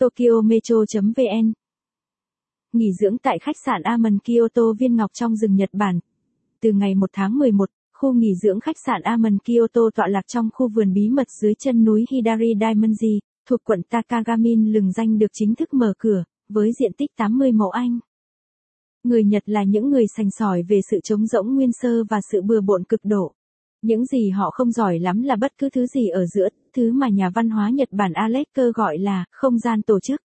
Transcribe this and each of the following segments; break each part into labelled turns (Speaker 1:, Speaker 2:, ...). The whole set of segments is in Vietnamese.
Speaker 1: Tokyo Metro.vn Nghỉ dưỡng tại khách sạn Aman Kyoto Viên Ngọc trong rừng Nhật Bản. Từ ngày 1 tháng 11, khu nghỉ dưỡng khách sạn Aman Kyoto tọa lạc trong khu vườn bí mật dưới chân núi Hidari Daimonji, thuộc quận Takagamin lừng danh được chính thức mở cửa, với diện tích 80 mẫu Anh. Người Nhật là những người sành sỏi về sự trống rỗng nguyên sơ và sự bừa bộn cực độ. Những gì họ không giỏi lắm là bất cứ thứ gì ở giữa, thứ mà nhà văn hóa Nhật Bản Alex Cơ gọi là không gian tổ chức.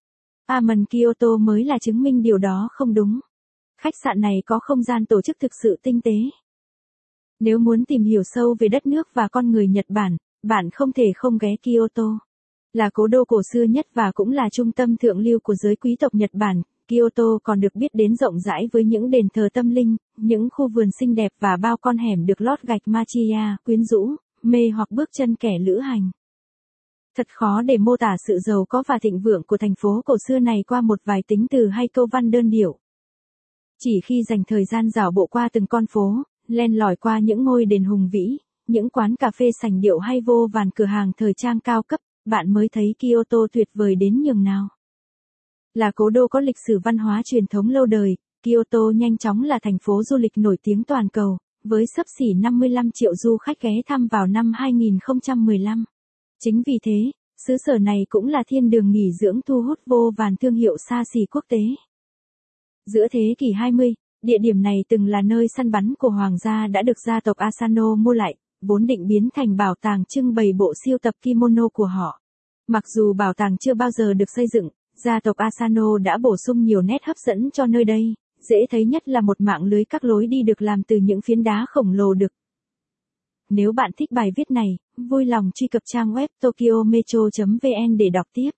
Speaker 1: Amon Kyoto mới là chứng minh điều đó không đúng. Khách sạn này có không gian tổ chức thực sự tinh tế. Nếu muốn tìm hiểu sâu về đất nước và con người Nhật Bản, bạn không thể không ghé Kyoto. Là cố đô cổ xưa nhất và cũng là trung tâm thượng lưu của giới quý tộc Nhật Bản, Kyoto còn được biết đến rộng rãi với những đền thờ tâm linh, những khu vườn xinh đẹp và bao con hẻm được lót gạch machia, quyến rũ, mê hoặc bước chân kẻ lữ hành. Thật khó để mô tả sự giàu có và thịnh vượng của thành phố cổ xưa này qua một vài tính từ hay câu văn đơn điệu. Chỉ khi dành thời gian dạo bộ qua từng con phố, len lỏi qua những ngôi đền hùng vĩ, những quán cà phê sành điệu hay vô vàn cửa hàng thời trang cao cấp, bạn mới thấy Kyoto tuyệt vời đến nhường nào. Là cố đô có lịch sử văn hóa truyền thống lâu đời, Kyoto nhanh chóng là thành phố du lịch nổi tiếng toàn cầu, với sấp xỉ 55 triệu du khách ghé thăm vào năm 2015. Chính vì thế, xứ sở này cũng là thiên đường nghỉ dưỡng thu hút vô vàn thương hiệu xa xỉ quốc tế. Giữa thế kỷ 20, địa điểm này từng là nơi săn bắn của hoàng gia đã được gia tộc Asano mua lại, vốn định biến thành bảo tàng trưng bày bộ siêu tập kimono của họ. Mặc dù bảo tàng chưa bao giờ được xây dựng, gia tộc Asano đã bổ sung nhiều nét hấp dẫn cho nơi đây, dễ thấy nhất là một mạng lưới các lối đi được làm từ những phiến đá khổng lồ được. Nếu bạn thích bài viết này, vui lòng truy cập trang web tokyometro.vn để đọc tiếp.